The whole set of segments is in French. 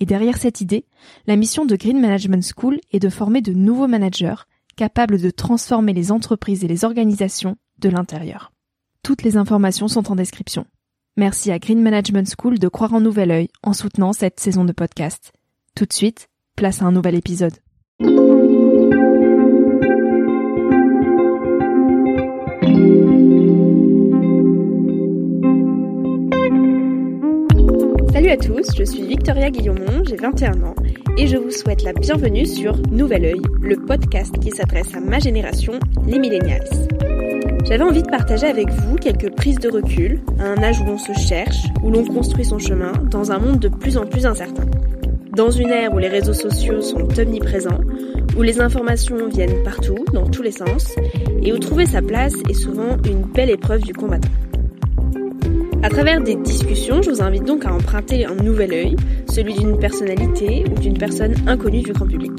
et derrière cette idée, la mission de Green Management School est de former de nouveaux managers capables de transformer les entreprises et les organisations de l'intérieur. Toutes les informations sont en description. Merci à Green Management School de croire en nouvel œil en soutenant cette saison de podcast. Tout de suite, place à un nouvel épisode. Salut à tous, je suis Victoria Guillaumont, j'ai 21 ans et je vous souhaite la bienvenue sur Nouvel Oeil, le podcast qui s'adresse à ma génération, les millennials. J'avais envie de partager avec vous quelques prises de recul, à un âge où l'on se cherche, où l'on construit son chemin, dans un monde de plus en plus incertain. Dans une ère où les réseaux sociaux sont omniprésents, où les informations viennent partout, dans tous les sens, et où trouver sa place est souvent une belle épreuve du combattant. À travers des discussions, je vous invite donc à emprunter un nouvel œil, celui d'une personnalité ou d'une personne inconnue du grand public.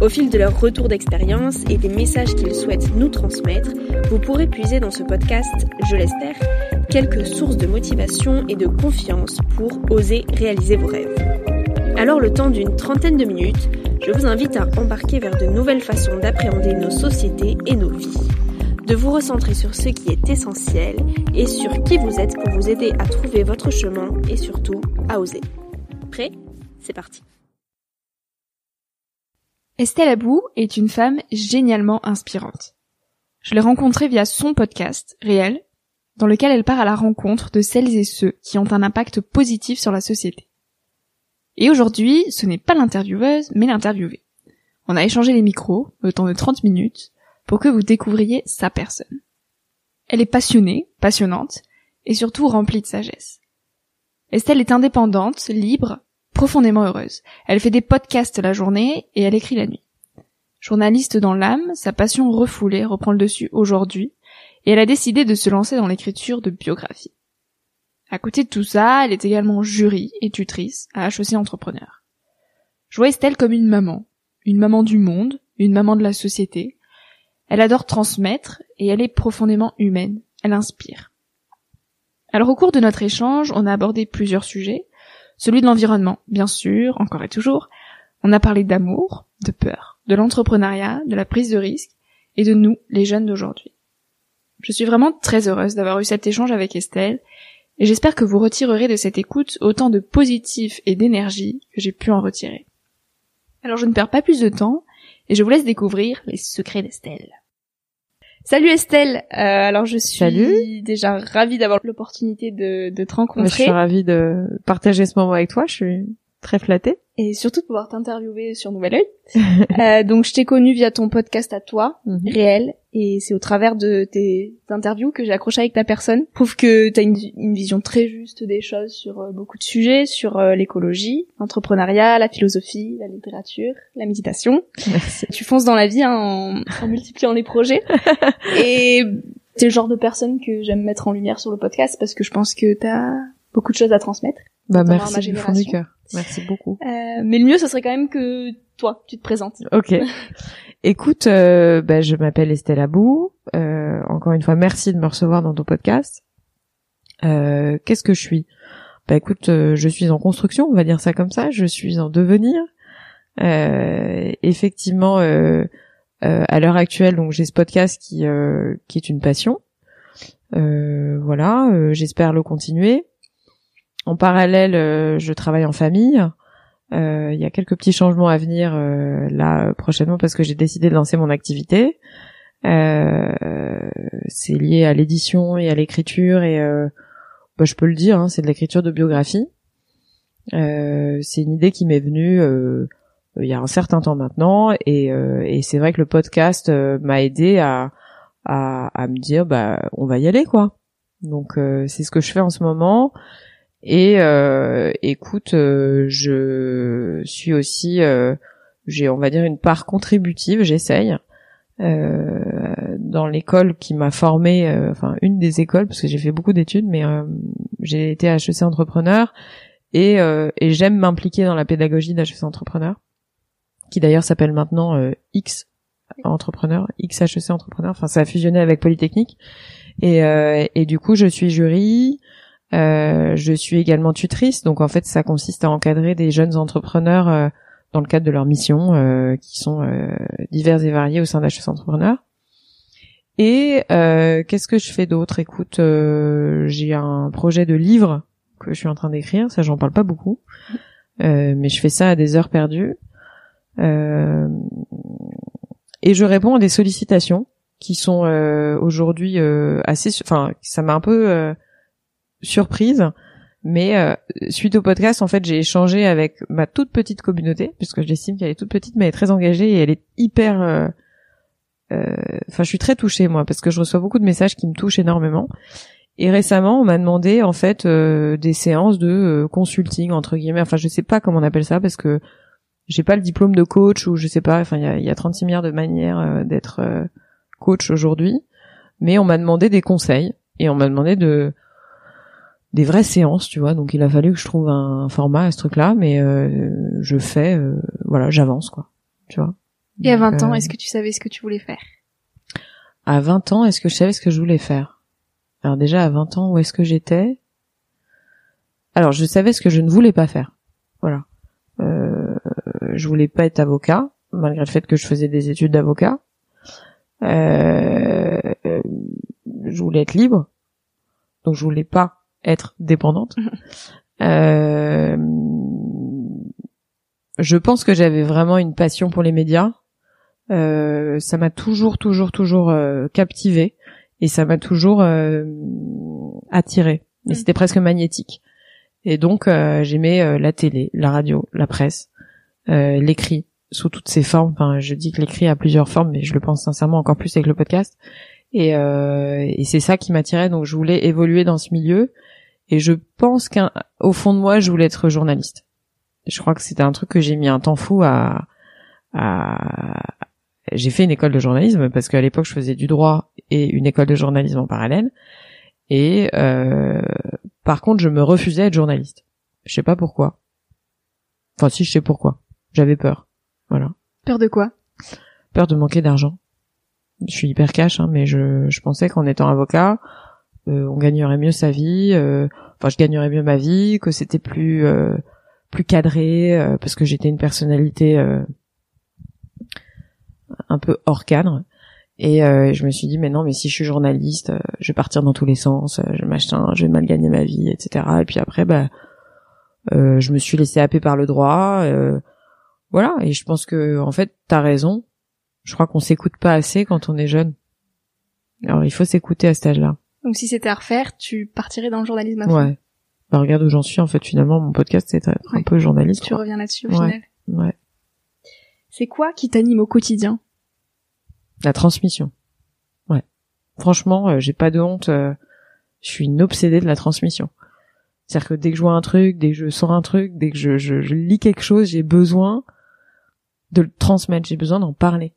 Au fil de leur retour d'expérience et des messages qu'ils souhaitent nous transmettre, vous pourrez puiser dans ce podcast, je l'espère, quelques sources de motivation et de confiance pour oser réaliser vos rêves. Alors le temps d'une trentaine de minutes, je vous invite à embarquer vers de nouvelles façons d'appréhender nos sociétés et nos vies de vous recentrer sur ce qui est essentiel et sur qui vous êtes pour vous aider à trouver votre chemin et surtout à oser. Prêt? C'est parti. Estelle Abou est une femme génialement inspirante. Je l'ai rencontrée via son podcast, Réel, dans lequel elle part à la rencontre de celles et ceux qui ont un impact positif sur la société. Et aujourd'hui, ce n'est pas l'intervieweuse, mais l'interviewée. On a échangé les micros, le temps de 30 minutes, pour que vous découvriez sa personne. Elle est passionnée, passionnante, et surtout remplie de sagesse. Estelle est indépendante, libre, profondément heureuse. Elle fait des podcasts la journée et elle écrit la nuit. Journaliste dans l'âme, sa passion refoulée reprend le dessus aujourd'hui, et elle a décidé de se lancer dans l'écriture de biographie. À côté de tout ça, elle est également jury et tutrice à HEC Entrepreneur. Je vois Estelle comme une maman, une maman du monde, une maman de la société, elle adore transmettre et elle est profondément humaine. Elle inspire. Alors au cours de notre échange, on a abordé plusieurs sujets. Celui de l'environnement, bien sûr, encore et toujours. On a parlé d'amour, de peur, de l'entrepreneuriat, de la prise de risque et de nous, les jeunes d'aujourd'hui. Je suis vraiment très heureuse d'avoir eu cet échange avec Estelle et j'espère que vous retirerez de cette écoute autant de positif et d'énergie que j'ai pu en retirer. Alors je ne perds pas plus de temps et je vous laisse découvrir les secrets d'Estelle. Salut Estelle, euh, alors je suis déjà ravie d'avoir l'opportunité de, de te rencontrer. Je suis ravie de partager ce moment avec toi, je suis très flattée et surtout de pouvoir t'interviewer sur Nouvel Oeil. euh, donc je t'ai connu via ton podcast à toi, mhm. réel, et c'est au travers de tes interviews que j'ai accroché avec ta personne. Prouve que tu as une, une, vision très juste des choses sur euh, beaucoup de sujets, sur euh, l'écologie, l'entrepreneuriat, la philosophie, la littérature, la méditation. Merci. Tu fonces dans la vie hein, en, en multipliant les projets. et c'est le genre de personne que j'aime mettre en lumière sur le podcast parce que je pense que tu as beaucoup de choses à transmettre. Bah merci du fond du cœur. Merci beaucoup. Euh, mais le mieux, ce serait quand même que toi, tu te présentes. Ok. Écoute, euh, bah, je m'appelle Estelle Abou. Euh, encore une fois, merci de me recevoir dans ton podcast. Euh, Qu'est-ce que je suis? Bah écoute, euh, je suis en construction, on va dire ça comme ça. Je suis en devenir. Euh, effectivement, à l'heure actuelle, donc j'ai ce podcast qui qui est une passion. voilà, j'espère le continuer. En parallèle, euh, je travaille en famille. Euh, il y a quelques petits changements à venir euh, là prochainement parce que j'ai décidé de lancer mon activité. c'est lié à l'édition et à l'écriture et bah, je peux le dire, hein, c'est de l'écriture de biographie. c'est une idée qui m'est venue il y a un certain temps maintenant et, et c'est vrai que le podcast m'a aidé à, à, à me dire bah on va y aller quoi donc c'est ce que je fais en ce moment et euh, écoute, euh, je suis aussi, euh, j'ai on va dire une part contributive, j'essaye. dans l'école qui m'a formée, enfin une des écoles parce que j'ai fait beaucoup d'études, mais j'ai été HEC entrepreneur et, et j'aime m'impliquer dans la pédagogie d'HEC entrepreneur, qui d'ailleurs s'appelle maintenant X entrepreneur, XHEC entrepreneur. Enfin, ça a fusionné avec Polytechnique. Et, et du coup, je suis jury. Euh, je suis également tutrice, donc en fait ça consiste à encadrer des jeunes entrepreneurs euh, dans le cadre de leur mission, euh, qui sont divers et variés au sein d'HES Entrepreneurs. Et qu'est-ce que je fais d'autre? Écoute, j'ai un projet de livre que je suis en train d'écrire, ça j'en parle pas beaucoup, mais je fais ça à des heures perdues. et je réponds à des sollicitations qui sont aujourd'hui assez, enfin ça m'a un peu surprise. Mais euh, suite au podcast, en fait, j'ai échangé avec ma toute petite communauté, puisque j'estime qu'elle est toute petite, mais elle est très engagée et elle est hyper. Euh, euh, enfin, je suis très touchée moi, parce que je reçois beaucoup de messages qui me touchent énormément. Et récemment, on m'a demandé en fait des séances de consulting entre guillemets. Enfin, je sais pas comment on appelle ça parce que j'ai pas le diplôme de coach ou je sais pas. Enfin, il y a, y a 36 milliards de manières d'être coach aujourd'hui, mais on m'a demandé des conseils et on m'a demandé de des vraies séances, tu vois. Donc il a fallu que je trouve un format à ce truc-là, mais euh, je fais, euh, voilà, j'avance quoi, tu vois. Et à 20 ans, euh, est-ce que tu savais ce que tu voulais faire? À 20 ans, est-ce que je savais ce que je voulais faire? Alors déjà à 20 ans, où est-ce que j'étais? Alors je savais ce que je ne voulais pas faire. Voilà. Euh, je voulais pas être avocat, malgré le fait que je faisais des études d'avocat. Euh, je voulais être libre, donc je voulais pas être dépendante. euh, je pense que j'avais vraiment une passion pour les médias. Euh, ça m'a toujours, toujours, toujours euh, captivé et ça m'a toujours euh, attiré. Et mm. c'était presque magnétique. Et donc euh, j'aimais euh, la télé, la radio, la presse, l'écrit sous toutes ses formes. Enfin, je dis que l'écrit a plusieurs formes, mais je le pense sincèrement encore plus avec le podcast. Et, et c'est ça qui m'attirait. Donc je voulais évoluer dans ce milieu. Et je pense qu'au fond de moi, je voulais être journaliste. Je crois que c'était un truc que j'ai mis un temps fou à, à... j'ai fait une école de journalisme parce qu'à l'époque je faisais du droit et une école de journalisme en parallèle. Et euh... par contre, je me refusais à être journaliste. Je sais pas pourquoi. Enfin, si je sais pourquoi. J'avais peur. Voilà. Peur de quoi? Peur de manquer d'argent. Je suis hyper cash, hein, mais je, je pensais qu'en étant avocat, on gagnerait mieux sa vie, euh, enfin je gagnerais mieux ma vie, que c'était plus euh, plus cadré parce que j'étais une personnalité un peu hors cadre. Et je me suis dit mais non mais si je suis journaliste, je vais partir dans tous les sens, je machin, je vais mal gagner ma vie, etc. Et puis après bah je me suis laissé happer par le droit, voilà. Et je pense que en fait t'as raison. Je crois qu'on s'écoute pas assez quand on est jeune. Alors il faut s'écouter à cet âge-là. Donc si c'était à refaire, tu partirais dans le journalisme à Ouais. Bah regarde où j'en suis en fait finalement mon podcast c'est un peu journaliste. Tu reviens là-dessus au final. Ouais. C'est quoi qui t'anime au quotidien? La transmission. Ouais. Franchement, euh, j'ai pas de honte. Euh, je suis une obsédée de la transmission. C'est-à-dire que dès que je vois un truc, dès que je sors un truc, dès que je, je, je lis quelque chose, j'ai besoin de le transmettre, j'ai besoin d'en parler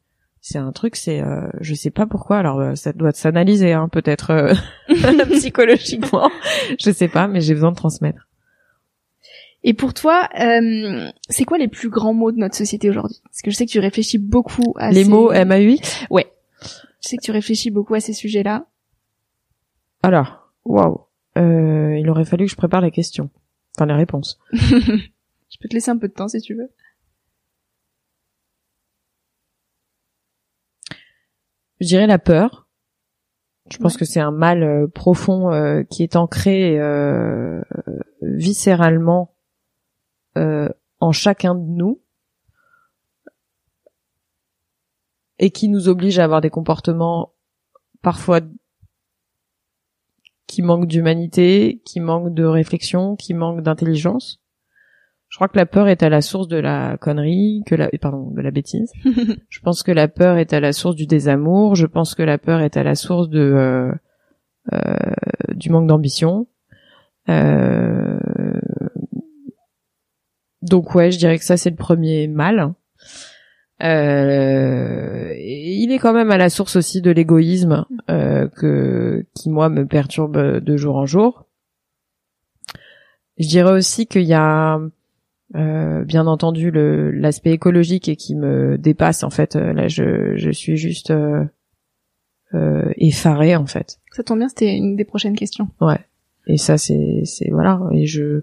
c'est un truc c'est euh, je sais pas pourquoi alors euh, ça doit s'analyser hein, peut-être euh, psychologiquement je sais pas mais j'ai besoin de transmettre. Et pour toi euh, c'est quoi les plus grands mots de notre société aujourd'hui? Parce que je sais que tu réfléchis beaucoup à les mots M A U ouais. Je sais que tu réfléchis beaucoup à ces sujets là alors waouh il aurait fallu que je prépare les questions enfin les réponses. Je peux te laisser un peu de temps si tu veux Je dirais la peur. Je pense que c'est un mal euh, profond euh, qui est ancré euh, viscéralement en chacun de nous. et qui nous oblige à avoir des comportements parfois qui manquent d'humanité, qui manquent de réflexion, qui manquent d'intelligence. Je crois que la peur est à la source de la connerie, que la pardon, de la bêtise. je pense que la peur est à la source du désamour. Je pense que la peur est à la source de euh, euh, du manque d'ambition. Euh, donc ouais, je dirais que ça c'est le premier mal. Euh, il est quand même à la source aussi de l'égoïsme euh, que qui moi me perturbe de jour en jour. Je dirais aussi qu'il y a euh, bien entendu le l'aspect écologique et qui me dépasse en fait. Là, je je suis juste euh, euh, effarée en fait. Ça tombe bien, c'était une des prochaines questions. Ouais. Et ça c'est c'est voilà et je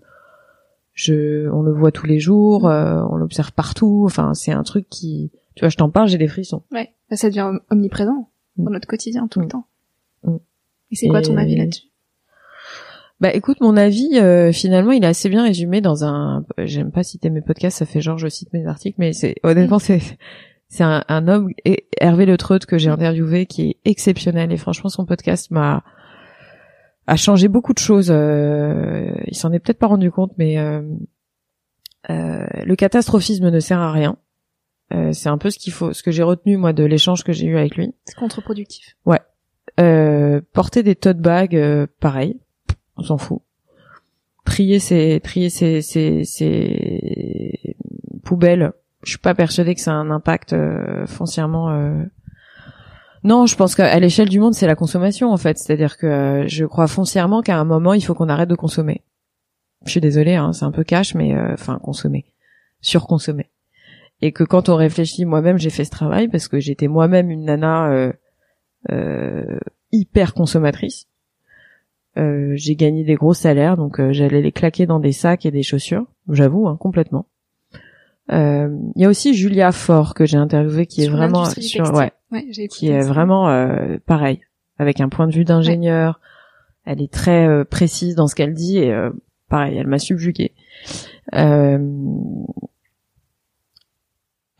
je, on le voit tous les jours, mm. euh, on l'observe partout. Enfin, c'est un truc qui, tu vois, je t'en parle, j'ai des frissons. Ouais, bah, ça devient omniprésent dans mm. notre quotidien tout le mm. temps. Et c'est quoi ton avis là-dessus? Bah, écoute, mon avis, euh, finalement, il est assez bien résumé dans un. J'aime pas citer mes podcasts, ça fait genre je cite mes articles, mais c'est honnêtement c'est c'est un, un, homme Hervé Le Treut que j'ai interviewé qui est exceptionnel et franchement son podcast m'a a changé beaucoup de choses. Euh, il s'en est peut-être pas rendu compte, mais euh, euh, le catastrophisme ne sert à rien. Euh, c'est un peu ce qu'il faut, ce que j'ai retenu moi de l'échange que j'ai eu avec lui. C'est contre-productif. Ouais. Euh, porter des tote bags, euh, pareil, on s'en fout. Trier ses, trier ses, ses, poubelles. Je suis pas persuadée que ça a un impact foncièrement non, je pense qu'à l'échelle du monde, c'est la consommation en fait. C'est-à-dire que euh, je crois foncièrement qu'à un moment, il faut qu'on arrête de consommer. Je suis désolée, hein, c'est un peu cash, mais euh, enfin consommer, surconsommer. Et que quand on réfléchit, moi-même, j'ai fait ce travail parce que j'étais moi-même une nana euh, euh hyper consommatrice. J'ai gagné des gros salaires, donc j'allais les claquer dans des sacs et des chaussures. J'avoue, hein, complètement. Il y a aussi Julia Fort que j'ai interviewé qui est vraiment sur ouais qui est vraiment euh, pareil, avec un point de vue d'ingénieur. Elle est très euh, précise dans ce qu'elle dit et euh, pareil, elle m'a subjugué. et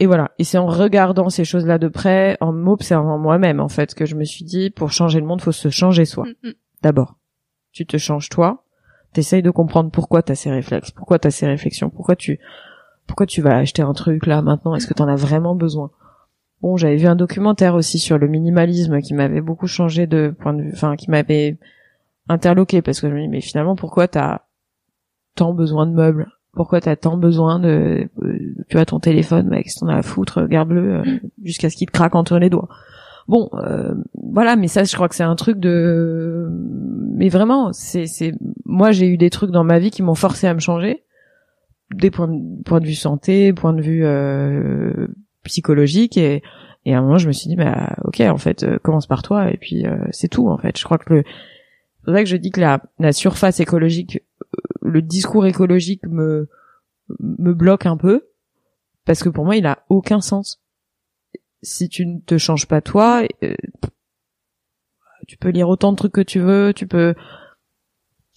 voilà. Et c'est en regardant ces choses-là de près, en m'observant moi-même en fait, que je me suis dit pour changer le monde, faut se changer soi. Mm, mm. D'abord, tu te changes toi. T'essayes de comprendre pourquoi t'as ces réflexes, pourquoi t'as ces réflexions, pourquoi tu pourquoi tu vas acheter un truc là maintenant? Est-ce que t'en as vraiment besoin? Bon, j'avais vu un documentaire aussi sur le minimalisme qui m'avait beaucoup changé de point de vue, enfin qui m'avait interloqué parce que je me dis mais finalement pourquoi t'as tant besoin de meubles? Pourquoi t'as tant besoin de euh, tu as ton téléphone mec, si t'en as à foutre, garde-le euh, jusqu'à ce qu'il te craque entre les doigts. Bon, euh, voilà, mais ça, je crois que c'est un truc de, mais vraiment, c'est, c'est, moi, j'ai eu des trucs dans ma vie qui m'ont forcé à me changer, des points de, de vue santé, points de vue euh, psychologique et et à un moment je me suis dit bah ok en fait euh, commence par toi et puis euh, c'est tout en fait. Je crois que le c'est vrai que je dis que la la surface écologique euh, le discours écologique me me bloque un peu parce que pour moi il a aucun sens si tu ne te changes pas toi tu peux lire autant de trucs que tu veux tu peux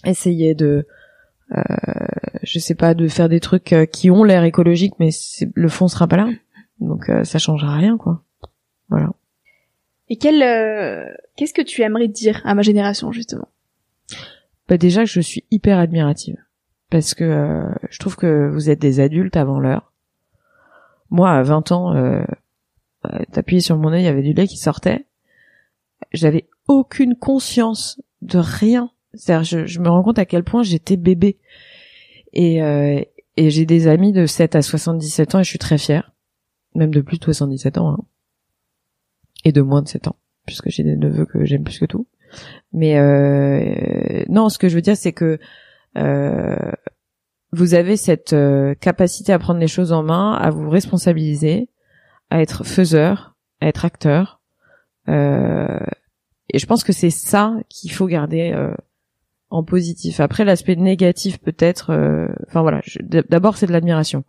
essayer de euh, je sais pas de faire des trucs qui ont l'air écologiques mais le fond sera pas là donc euh, ça changera rien, quoi. Voilà. Et quel, euh, qu'est-ce que tu aimerais dire à ma génération justement? Bah déjà je suis hyper admirative parce que euh, je trouve que vous êtes des adultes avant l'heure. Moi, à 20 ans, t'appuyais sur mon œil, il y avait du lait qui sortait. J'avais aucune conscience de rien. C'est-à-dire, je, je, me rends compte à quel point j'étais bébé. Et, euh, et j'ai des amis de 7 à 77 ans et je suis très fière même de plus de 77 ans, hein. et de moins de 7 ans, puisque j'ai des neveux que j'aime plus que tout. Mais euh, non, ce que je veux dire, c'est que euh, vous avez cette euh, capacité à prendre les choses en main, à vous responsabiliser, à être faiseur, à être acteur. Euh, et je pense que c'est ça qu'il faut garder euh, en positif. Après, l'aspect négatif peut-être. Euh, enfin voilà, d'abord c'est de l'admiration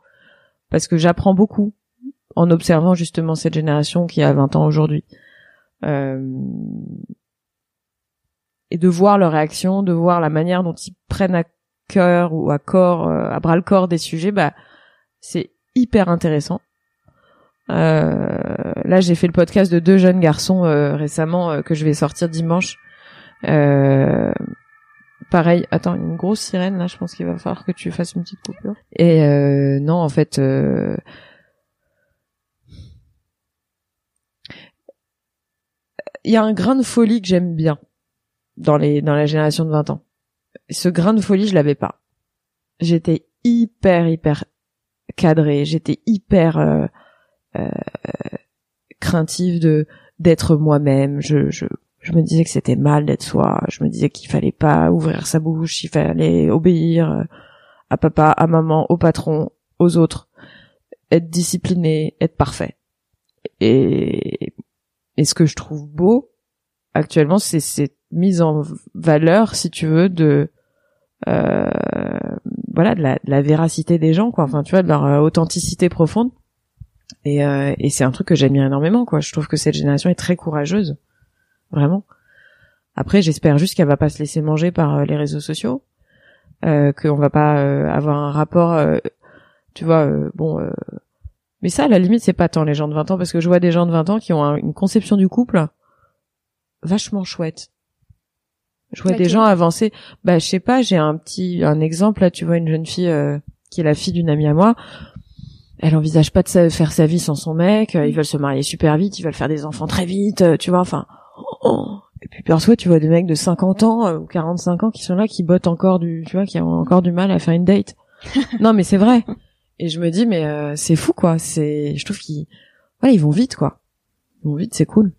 parce que j'apprends beaucoup en observant justement cette génération qui a 20 ans aujourd'hui. Euh, et de voir leur réaction, de voir la manière dont ils prennent à cœur ou à corps, euh, à bras le corps des sujets, bah c'est hyper intéressant. Euh, là, j'ai fait le podcast de deux jeunes garçons euh, récemment euh, que je vais sortir dimanche. Euh, pareil, attends, une grosse sirène là. Je pense qu'il va falloir que tu fasses une petite coupure. Et euh, non, en fait, euh, il y a un grain de folie que j'aime bien dans les dans la génération de 20 ans. Ce grain de folie, je l'avais pas. J'étais hyper hyper cadré, j'étais hyper craintive de d'être moi-même. Je, je je me disais que c'était mal d'être soi. Je me disais qu'il fallait pas ouvrir sa bouche, il fallait obéir euh, à papa, à maman, au patron, aux autres, être discipliné, être parfait. Et, et ce que je trouve beau actuellement, c'est cette mise en valeur, si tu veux, de euh, voilà de la, de la, véracité des gens, quoi. Enfin, tu vois, de leur euh, authenticité profonde. Et, euh, et c'est un truc que j'admire énormément, quoi. Je trouve que cette génération est très courageuse, vraiment. Après, j'espère juste qu'elle va pas se laisser manger par euh, les réseaux sociaux, euh, qu'on va pas euh, avoir un rapport, euh, tu vois, euh, bon. mais ça, à la limite, c'est pas tant les gens de 20 ans, parce que je vois des gens de 20 ans qui ont une conception du couple vachement chouette. Je vois des gens avancer. Bah, je sais pas, j'ai un petit un exemple là. Tu vois une jeune fille qui est la fille d'une amie à moi elle envisage pas de faire sa vie sans son mec, ils veulent se marier super vite, ils veulent faire des enfants très vite, tu vois, enfin. Oh. Et puis parfois tu vois des mecs de 50 ans ou 45 ans qui sont là, qui bottent encore du, tu vois, qui ont encore du mal à faire une date. non mais c'est vrai. Et je me dis mais euh, c'est fou quoi, c'est, je trouve qu'ils, voilà, ils vont vite quoi. Ils vont vite, c'est cool.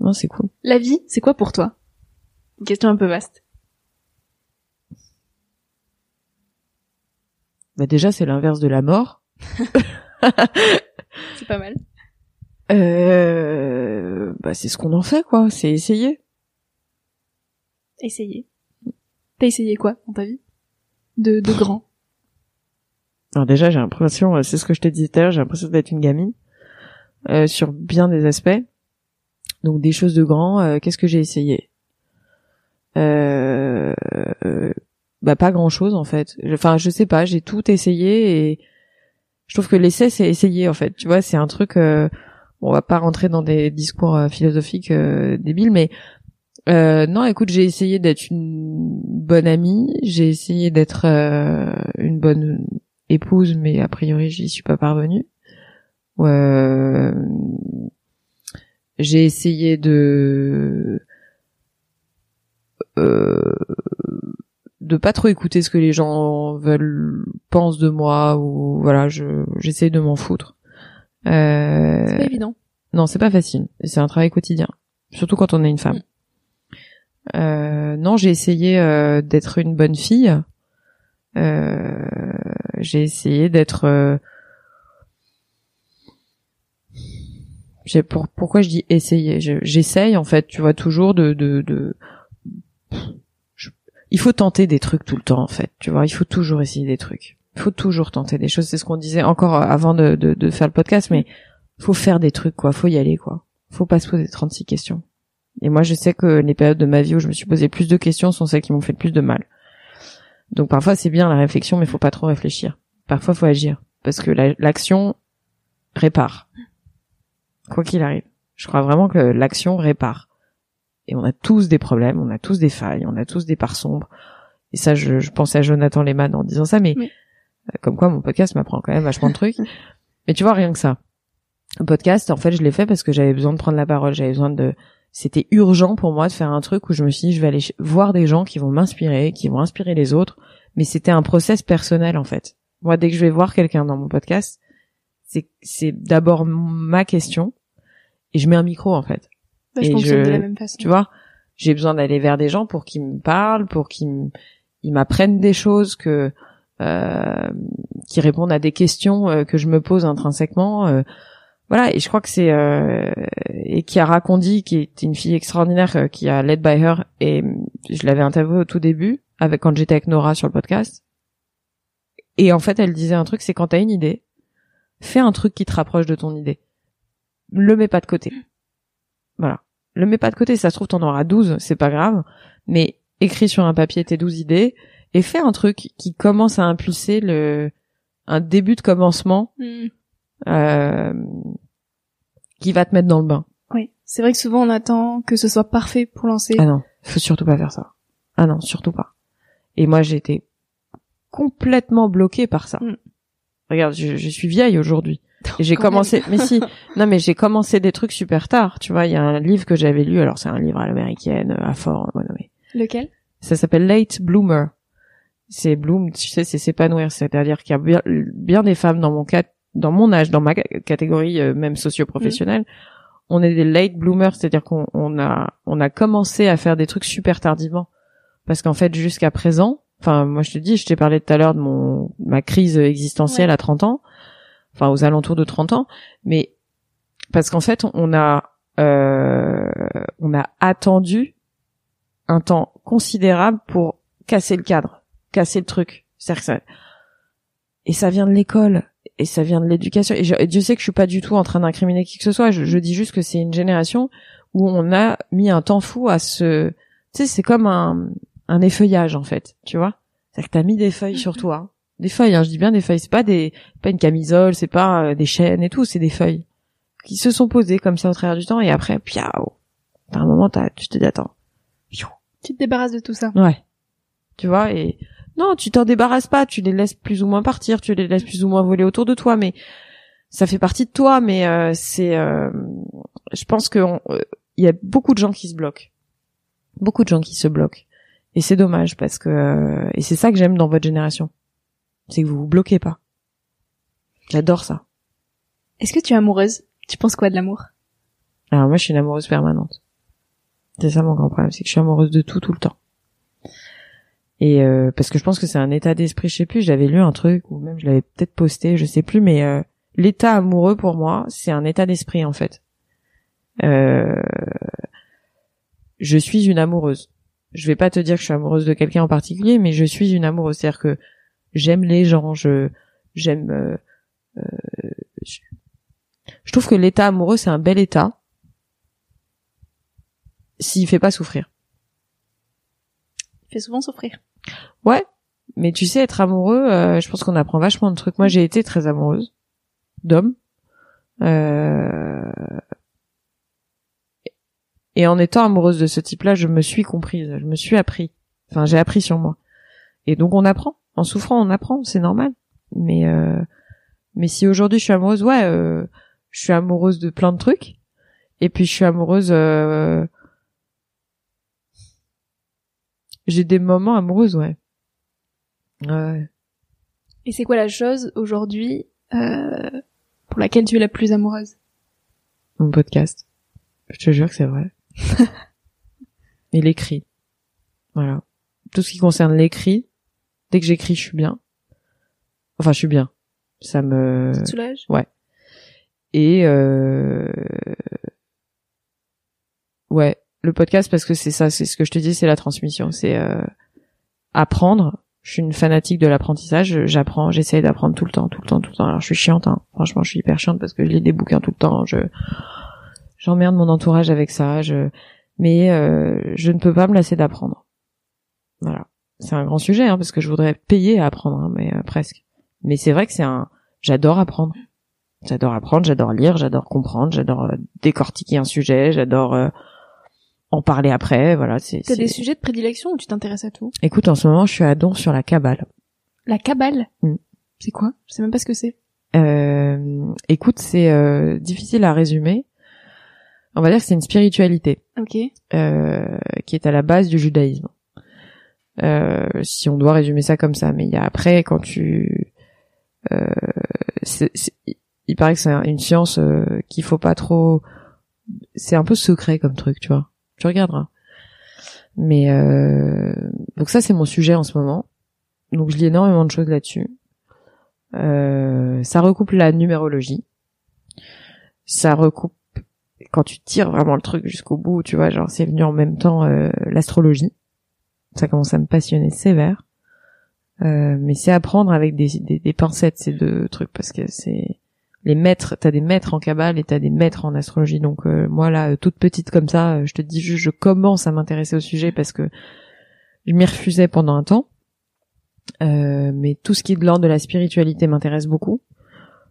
Non, c'est cool. La vie, c'est quoi pour toi? Une question un peu vaste. Bah déjà c'est l'inverse de la mort. c'est pas mal. Euh, bah c'est ce qu'on en fait quoi, c'est essayer. Essayer. T'as essayé quoi dans ta vie? De, de grand Alors déjà j'ai l'impression, euh, c'est ce que je t'ai dit tout à l'heure, j'ai l'impression d'être une gamine euh, sur bien des aspects. Donc des choses de grand, euh, qu'est-ce que j'ai essayé? Euh, Bah pas grand chose en fait. Enfin je sais pas, j'ai tout essayé et je trouve que l'essai c'est essayer en fait. Tu vois c'est un truc euh, on va pas rentrer dans des discours euh, philosophiques euh, débiles mais euh, non écoute j'ai essayé d'être une bonne amie j'ai essayé d'être une bonne épouse mais a priori j'y suis pas parvenue. J'ai essayé de de pas trop écouter ce que les gens veulent pensent de moi ou voilà je j'essaye de m'en foutre. Euh... c'est pas évident. non c'est pas facile. C'est un travail quotidien surtout quand on est une femme. Mm. euh, non j'ai essayé euh, d'être une bonne fille. Euh, j'ai essayé d'être euh, j'ai pour pourquoi je dis essayer? J'essaye en fait tu vois toujours de de, de il faut tenter des trucs tout le temps en fait tu vois. Il faut toujours essayer des trucs. Il faut toujours tenter des choses. C'est ce qu'on disait encore avant de, de, de, faire le podcast mais faut faire des trucs quoi. Faut y aller quoi. Faut pas se poser 36 questions. Et moi je sais que les périodes de ma vie où je me suis posé plus de questions sont celles qui m'ont fait le plus de mal. Donc parfois c'est bien la réflexion mais faut pas trop réfléchir. Parfois faut agir. Parce que l'action répare. Quoi qu'il arrive. Je crois vraiment que l'action répare et on a tous des problèmes, on a tous des failles, on a tous des parts sombres. Et ça, je, je pensais à Jonathan Lehmann en disant ça, mais euh, comme quoi mon podcast m'apprend quand même vachement de trucs. mais tu vois, rien que ça. Le podcast, en fait, je l'ai fait parce que j'avais besoin de prendre la parole, j'avais besoin de... C'était urgent pour moi de faire un truc où je me suis dit, je vais aller voir des gens qui vont m'inspirer, qui vont inspirer les autres. Mais c'était un process personnel, en fait. Moi, dès que je vais voir quelqu'un dans mon podcast, c'est d'abord ma question et je mets un micro, en fait je de la même façon. Tu vois, j'ai besoin d'aller vers des gens pour qu'ils me parlent, pour qu'ils m'apprennent des choses, que euh, qui répondent à des questions euh, que je me pose intrinsèquement. Euh, voilà, et je crois que c'est euh, et qui a Racondi, qui est une fille extraordinaire, euh, qui a led by her, et je l'avais interviewée au tout début, avec quand j'étais avec Nora sur le podcast. Et en fait, elle disait un truc, c'est quand t'as une idée, fais un truc qui te rapproche de ton idée. Le mets pas de côté. Voilà le mets pas de côté, ça se trouve t'en auras 12, c'est pas grave, mais écris sur un papier tes 12 idées et fais un truc qui commence à impulser le un début de commencement. Hmm. Euh, qui va te mettre dans le bain. Oui, c'est vrai que souvent on attend que ce soit parfait pour lancer. Ah non, faut surtout pas faire ça. Ah non, surtout pas. Et moi, j'ai été complètement bloquée par ça. Mm. Regarde, je, je suis vieille aujourd'hui. J'ai commencé, mais si, non mais j'ai commencé des trucs super tard. Tu vois, il y a un livre que j'avais lu. Alors c'est un livre à l'américaine, à fort. ouais, non, mais Lequel? Ça s'appelle Late Bloomer. C'est bloom, tu sais, c'est s'épanouir. C'est-à-dire qu'il y a bien, bien des femmes dans mon cas, dans mon âge, dans ma ca- catégorie euh, même socio-professionnelle, on est des late bloomers, c'est-à-dire qu'on on a on a commencé à faire des trucs super tardivement. Parce qu'en fait, jusqu'à présent, enfin moi je te dis, je t'ai parlé tout à l'heure de mon ma crise existentielle Ouais. à 30 ans, enfin aux alentours de 30 ans, mais parce qu'en fait, on a euh, on a attendu un temps considérable pour casser le cadre, casser le truc. C'est-à-dire que ça- et ça vient de l'école et ça vient de l'éducation. Et, je- et Dieu sait que je suis pas du tout en train d'incriminer qui que ce soit. Je, je dis juste que c'est une génération où on a mis un temps fou à se, tu sais, c'est comme un, un effeuillage en fait, tu vois. C'est-à-dire que t'as mis des feuilles sur toi, des feuilles. Hein, je dis bien des feuilles. C'est pas des, pas une camisole, c'est pas euh, des chaînes et tout, c'est des feuilles qui se sont posées comme ça au travers du temps et après, piao. T'as un moment, t'as, tu te dis attends. Tu te débarrasses de tout ça. Ouais. Tu vois, et non, tu t'en débarrasses pas, tu les laisses plus ou moins partir, tu les laisses plus ou moins voler autour de toi, mais ça fait partie de toi, mais euh, c'est, euh, je pense que euh, il y a beaucoup de gens qui se bloquent, beaucoup de gens qui se bloquent, et c'est dommage parce que et c'est ça que j'aime dans votre génération, c'est que vous vous bloquez pas. J'adore ça. Est-ce que tu es amoureuse? Tu penses quoi de l'amour? Alors moi, je suis une amoureuse permanente. C'est ça mon grand problème, c'est que je suis amoureuse de tout tout le temps. Et euh, parce que je pense que c'est un état d'esprit, je sais plus, j'avais lu un truc ou même je l'avais peut-être posté, je sais plus, mais euh, l'état amoureux pour moi, c'est un état d'esprit en fait. Euh, je suis une amoureuse. Je vais pas te dire que je suis amoureuse de quelqu'un en particulier, mais je suis une amoureuse, c'est-à-dire que j'aime les gens, je j'aime. euh, euh, je, je trouve que l'état amoureux c'est un bel état s'il fait pas souffrir. Il fait souvent souffrir. Ouais, mais tu sais, être amoureux, euh, je pense qu'on apprend vachement de trucs. Moi, j'ai été très amoureuse d'hommes. Euh, Et en étant amoureuse de ce type-là, je me suis comprise, je me suis appris. Enfin, j'ai appris sur moi. Et donc, on apprend. En souffrant, on apprend, c'est normal. Mais euh... mais si aujourd'hui je suis amoureuse, ouais, euh, je suis amoureuse de plein de trucs. Et puis je suis amoureuse. euh, J'ai des moments amoureuses, ouais. Ouais. Et c'est quoi la chose aujourd'hui euh, pour laquelle tu es la plus amoureuse? Mon podcast. Je te jure que c'est vrai. Et l'écrit. Voilà. Tout ce qui concerne l'écrit, dès que j'écris, je suis bien. Enfin, je suis bien. Ça me... Ça te soulage? Et euh... ouais, le podcast parce que c'est ça, c'est ce que je te dis, c'est la transmission, c'est euh, apprendre. Je suis une fanatique de l'apprentissage, j'apprends, j'essaye d'apprendre tout le temps, tout le temps, tout le temps. Alors je suis chiante, hein. franchement, je suis hyper chiante parce que je lis des bouquins tout le temps. Je j'emmerde mon entourage avec ça, je mais euh, je ne peux pas me lasser d'apprendre. Voilà, c'est un grand sujet hein, parce que je voudrais payer à apprendre, hein, mais euh, presque. Mais c'est vrai que c'est un, j'adore apprendre. J'adore apprendre, j'adore lire, j'adore comprendre, j'adore euh, décortiquer un sujet, j'adore euh, en parler après. Voilà, c'est. T'as c'est- des sujets de prédilection ou tu t'intéresses à tout? Écoute, en ce moment, je suis à don sur la cabale. La cabale? Mm. C'est quoi? Je sais même pas ce que c'est. Euh, écoute, c'est euh, difficile à résumer. On va dire que c'est une spiritualité Ok. euh, qui est à la base du judaïsme. Euh, si on doit résumer ça comme ça, mais il y a après quand tu, euh, c'est- c'est- il paraît que c'est un- une science euh, qu'il faut pas trop, c'est un peu secret comme truc, tu vois. Tu regarderas. Mais euh, donc ça c'est mon sujet en ce moment. Donc je lis énormément de choses là-dessus. Euh, ça recoupe la numérologie. Ça recoupe quand tu tires vraiment le truc jusqu'au bout, tu vois, genre c'est venu en même temps euh, l'astrologie. Ça commence à me passionner sévère. Euh, mais c'est apprendre avec des, des, des pincettes ces deux trucs parce que c'est les maîtres, t'as des maîtres en cabale et t'as des maîtres en astrologie. Donc euh, moi là, euh, toute petite comme ça, euh, je te dis juste, je commence à m'intéresser au sujet parce que je m'y refusais pendant un temps. Euh, mais tout ce qui est de l'ordre de la spiritualité m'intéresse beaucoup.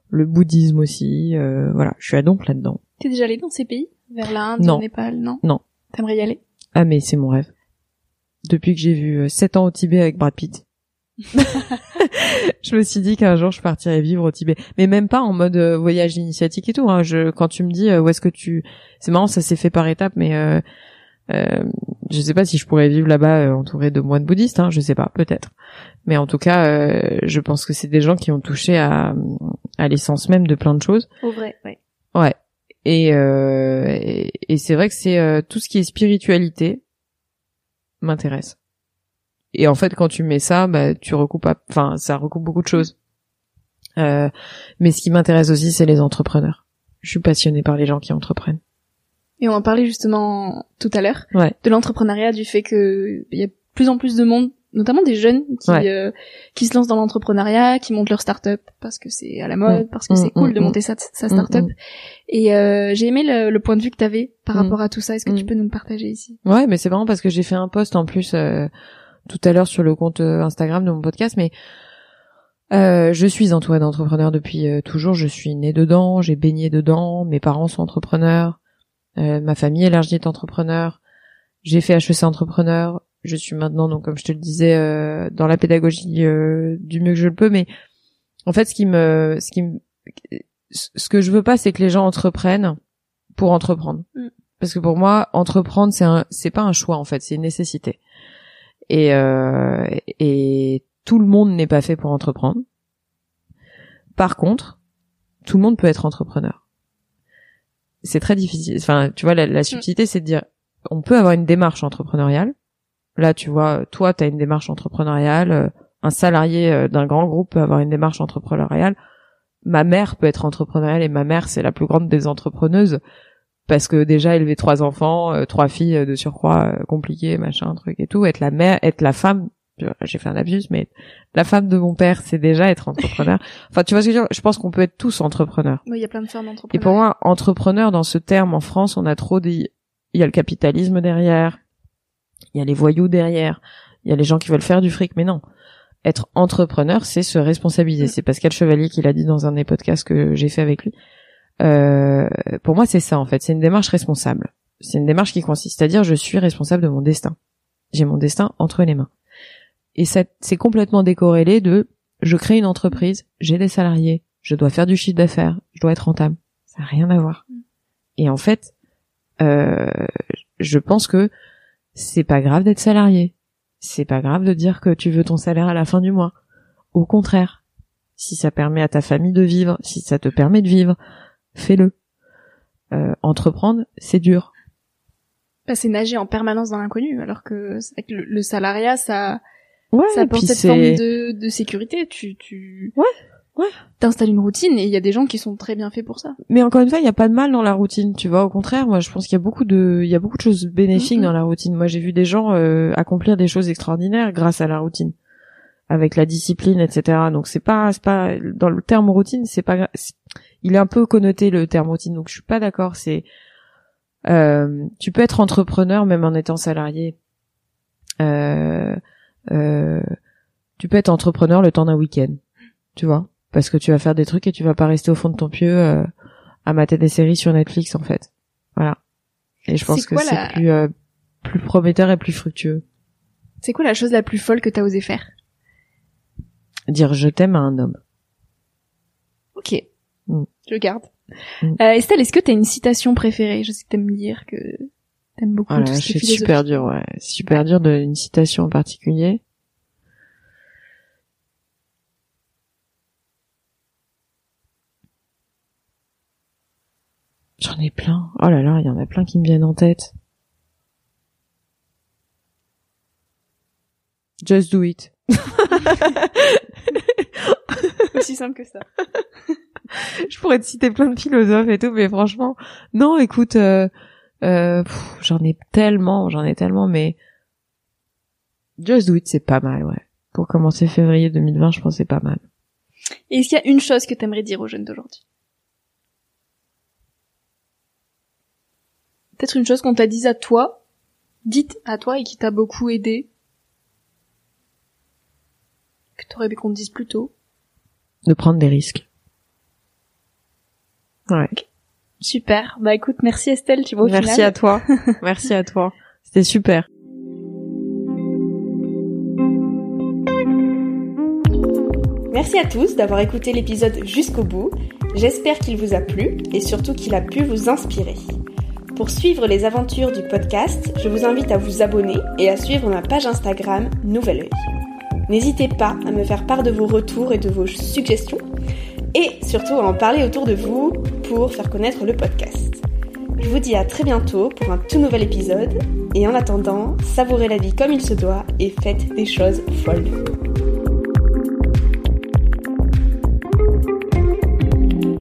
Le bouddhisme aussi, euh, voilà, je suis à donc là-dedans. T'es déjà allé dans ces pays? Vers l'Inde, le Népal, non? Non. T'aimerais y aller? Ah mais c'est mon rêve. Depuis que j'ai vu 7 ans au Tibet avec Brad Pitt. je me suis dit qu'un jour je partirais vivre au Tibet, mais même pas en mode euh, voyage initiatique et tout. Hein. Je, quand tu me dis euh, où est-ce que tu, c'est marrant, ça s'est fait par étapes, mais euh, euh, je sais pas si je pourrais vivre là-bas euh, entouré de moines bouddhistes. Hein, je sais pas, peut-être. Mais en tout cas, euh, je pense que c'est des gens qui ont touché à, à l'essence même de plein de choses. Au vrai, ouais. Ouais. Et, euh, et, et c'est vrai que c'est euh, tout ce qui est spiritualité m'intéresse. Et en fait, quand tu mets ça, bah, tu recoupes, à- enfin, ça recoupe beaucoup de choses. Euh, mais ce qui m'intéresse aussi, c'est les entrepreneurs. Je suis passionnée par les gens qui entreprennent. Et on en parlait justement tout à l'heure Ouais. de l'entrepreneuriat, du fait que il y a plus en plus de monde, notamment des jeunes qui Ouais. euh, qui se lancent dans l'entrepreneuriat, qui montent leur start-up parce que c'est à la mode, Mm. parce que c'est cool mm, de mm. monter sa, sa start-up. Et euh, j'ai aimé le, le point de vue que t'avais par Mm. rapport à tout ça. Est-ce que tu peux nous le partager ici? Ouais, mais c'est marrant parce que j'ai fait un post en plus euh, tout à l'heure sur le compte euh, Instagram de mon podcast, mais euh, je suis entourée d'entrepreneurs depuis euh, toujours. Je suis née dedans, j'ai baigné dedans. Mes parents sont entrepreneurs, euh, ma famille élargie est entrepreneur. J'ai fait HEC entrepreneur. Je suis maintenant, donc comme je te le disais, euh, dans la pédagogie euh, du mieux que je le peux. Mais en fait, ce qui me, ce qui me, ce que je veux pas, c'est que les gens entreprennent pour entreprendre. Mm. Parce que pour moi, entreprendre, c'est un, c'est pas un choix en fait, c'est une nécessité. Et euh, et tout le monde n'est pas fait pour entreprendre. Par contre, tout le monde peut être entrepreneur. C'est très difficile. Enfin, tu vois, la, la subtilité, c'est de dire, on peut avoir une démarche entrepreneuriale. Là, tu vois, toi, tu as une démarche entrepreneuriale. euh, Un salarié euh, d'un grand groupe peut avoir une démarche entrepreneuriale. Ma mère peut être entrepreneuriale et ma mère, c'est la plus grande des entrepreneuses parce que déjà élever trois enfants, euh, trois filles de surcroît euh, compliquées, machin, truc et tout, être la mère, être la femme, j'ai fait un abus, mais la femme de mon père, c'est déjà être entrepreneur. enfin, tu vois ce que je veux dire? Je pense qu'on peut être tous entrepreneurs. Oui, il y a plein de formes Et d'entrepreneuriat. pour moi, entrepreneur dans ce terme en France, on a trop dit, il y a le capitalisme derrière, il y a les voyous derrière, il y a les gens qui veulent faire du fric, mais non. Être entrepreneur, c'est se responsabiliser. Mm. C'est Pascal Chevalier qui l'a dit dans un des podcasts que j'ai fait avec lui. Euh, pour moi, c'est ça en fait. C'est une démarche responsable. C'est une démarche qui consiste à dire je suis responsable de mon destin. J'ai mon destin entre les mains. Et c'est complètement décorrélé de je crée une entreprise, j'ai des salariés, je dois faire du chiffre d'affaires, je dois être rentable. Ça n'a rien à voir. Et en fait, euh, je pense que c'est pas grave d'être salarié. C'est pas grave de dire que tu veux ton salaire à la fin du mois. Au contraire, si ça permet à ta famille de vivre, si ça te permet de vivre, fais-le. Euh, entreprendre, c'est dur. Bah, c'est nager en permanence dans l'inconnu, alors que le, le salariat, ça, Ouais, ça apporte cette forme de, de sécurité. Tu, tu, Ouais, ouais. T'installes une routine et il y a des gens qui sont très bien faits pour ça. Mais encore une fois, il n'y a pas de mal dans la routine, tu vois. Au contraire, moi, je pense qu'il y a beaucoup de, il y a beaucoup de choses bénéfiques Mhm. dans la routine. Moi, j'ai vu des gens euh, accomplir des choses extraordinaires grâce à la routine, avec la discipline, etc. Donc c'est pas, c'est pas dans le terme routine, c'est pas, il est un peu connoté le terme routine. Donc je suis pas d'accord. C'est, euh, tu peux être entrepreneur même en étant salarié. Euh, euh, tu peux être entrepreneur le temps d'un week-end, tu vois, parce que tu vas faire des trucs et tu vas pas rester au fond de ton pieu euh, à mater des séries sur Netflix en fait. Voilà. Et je pense que c'est la- plus euh, plus prometteur et plus fructueux. C'est quoi la chose la plus folle que t'as osé faire? Dire je t'aime à un homme. Ok. Mm. Je garde. Mm. Euh, Estelle, est-ce que t'as une citation préférée? Je sais que t'aimes lire, que t'aimes beaucoup Voilà, ce c'est super dur, ouais. Super dur de une citation en particulier. J'en ai plein. Oh là là, il y en a plein qui me viennent en tête. Just do it. Aussi simple que ça. Je pourrais te citer plein de philosophes et tout, mais franchement, non, écoute, euh, euh, j'en ai tellement, j'en ai tellement, mais Just do it, c'est pas mal, ouais. Pour commencer février 2020, je pense que c'est pas mal. Et est-ce qu'il y a une chose que t'aimerais dire aux jeunes d'aujourd'hui? Peut-être une chose qu'on t'a dit à toi, dite à toi et qui t'a beaucoup aidé. Que t'aurais aimé qu'on te dise plus tôt. De prendre des risques. Ouais. Super. Bah écoute, merci Estelle, tu vois au Merci à toi. merci à toi. C'était super. Merci à tous d'avoir écouté l'épisode jusqu'au bout. J'espère qu'il vous a plu et surtout qu'il a pu vous inspirer. Pour suivre les aventures du podcast, je vous invite à vous abonner et à suivre ma page Instagram Nouvel Oeil. N'hésitez pas à me faire part de vos retours et de vos suggestions et surtout à en parler autour de vous pour faire connaître le podcast. Je vous dis à très bientôt pour un tout nouvel épisode et en attendant, savourez la vie comme il se doit et faites des choses folles.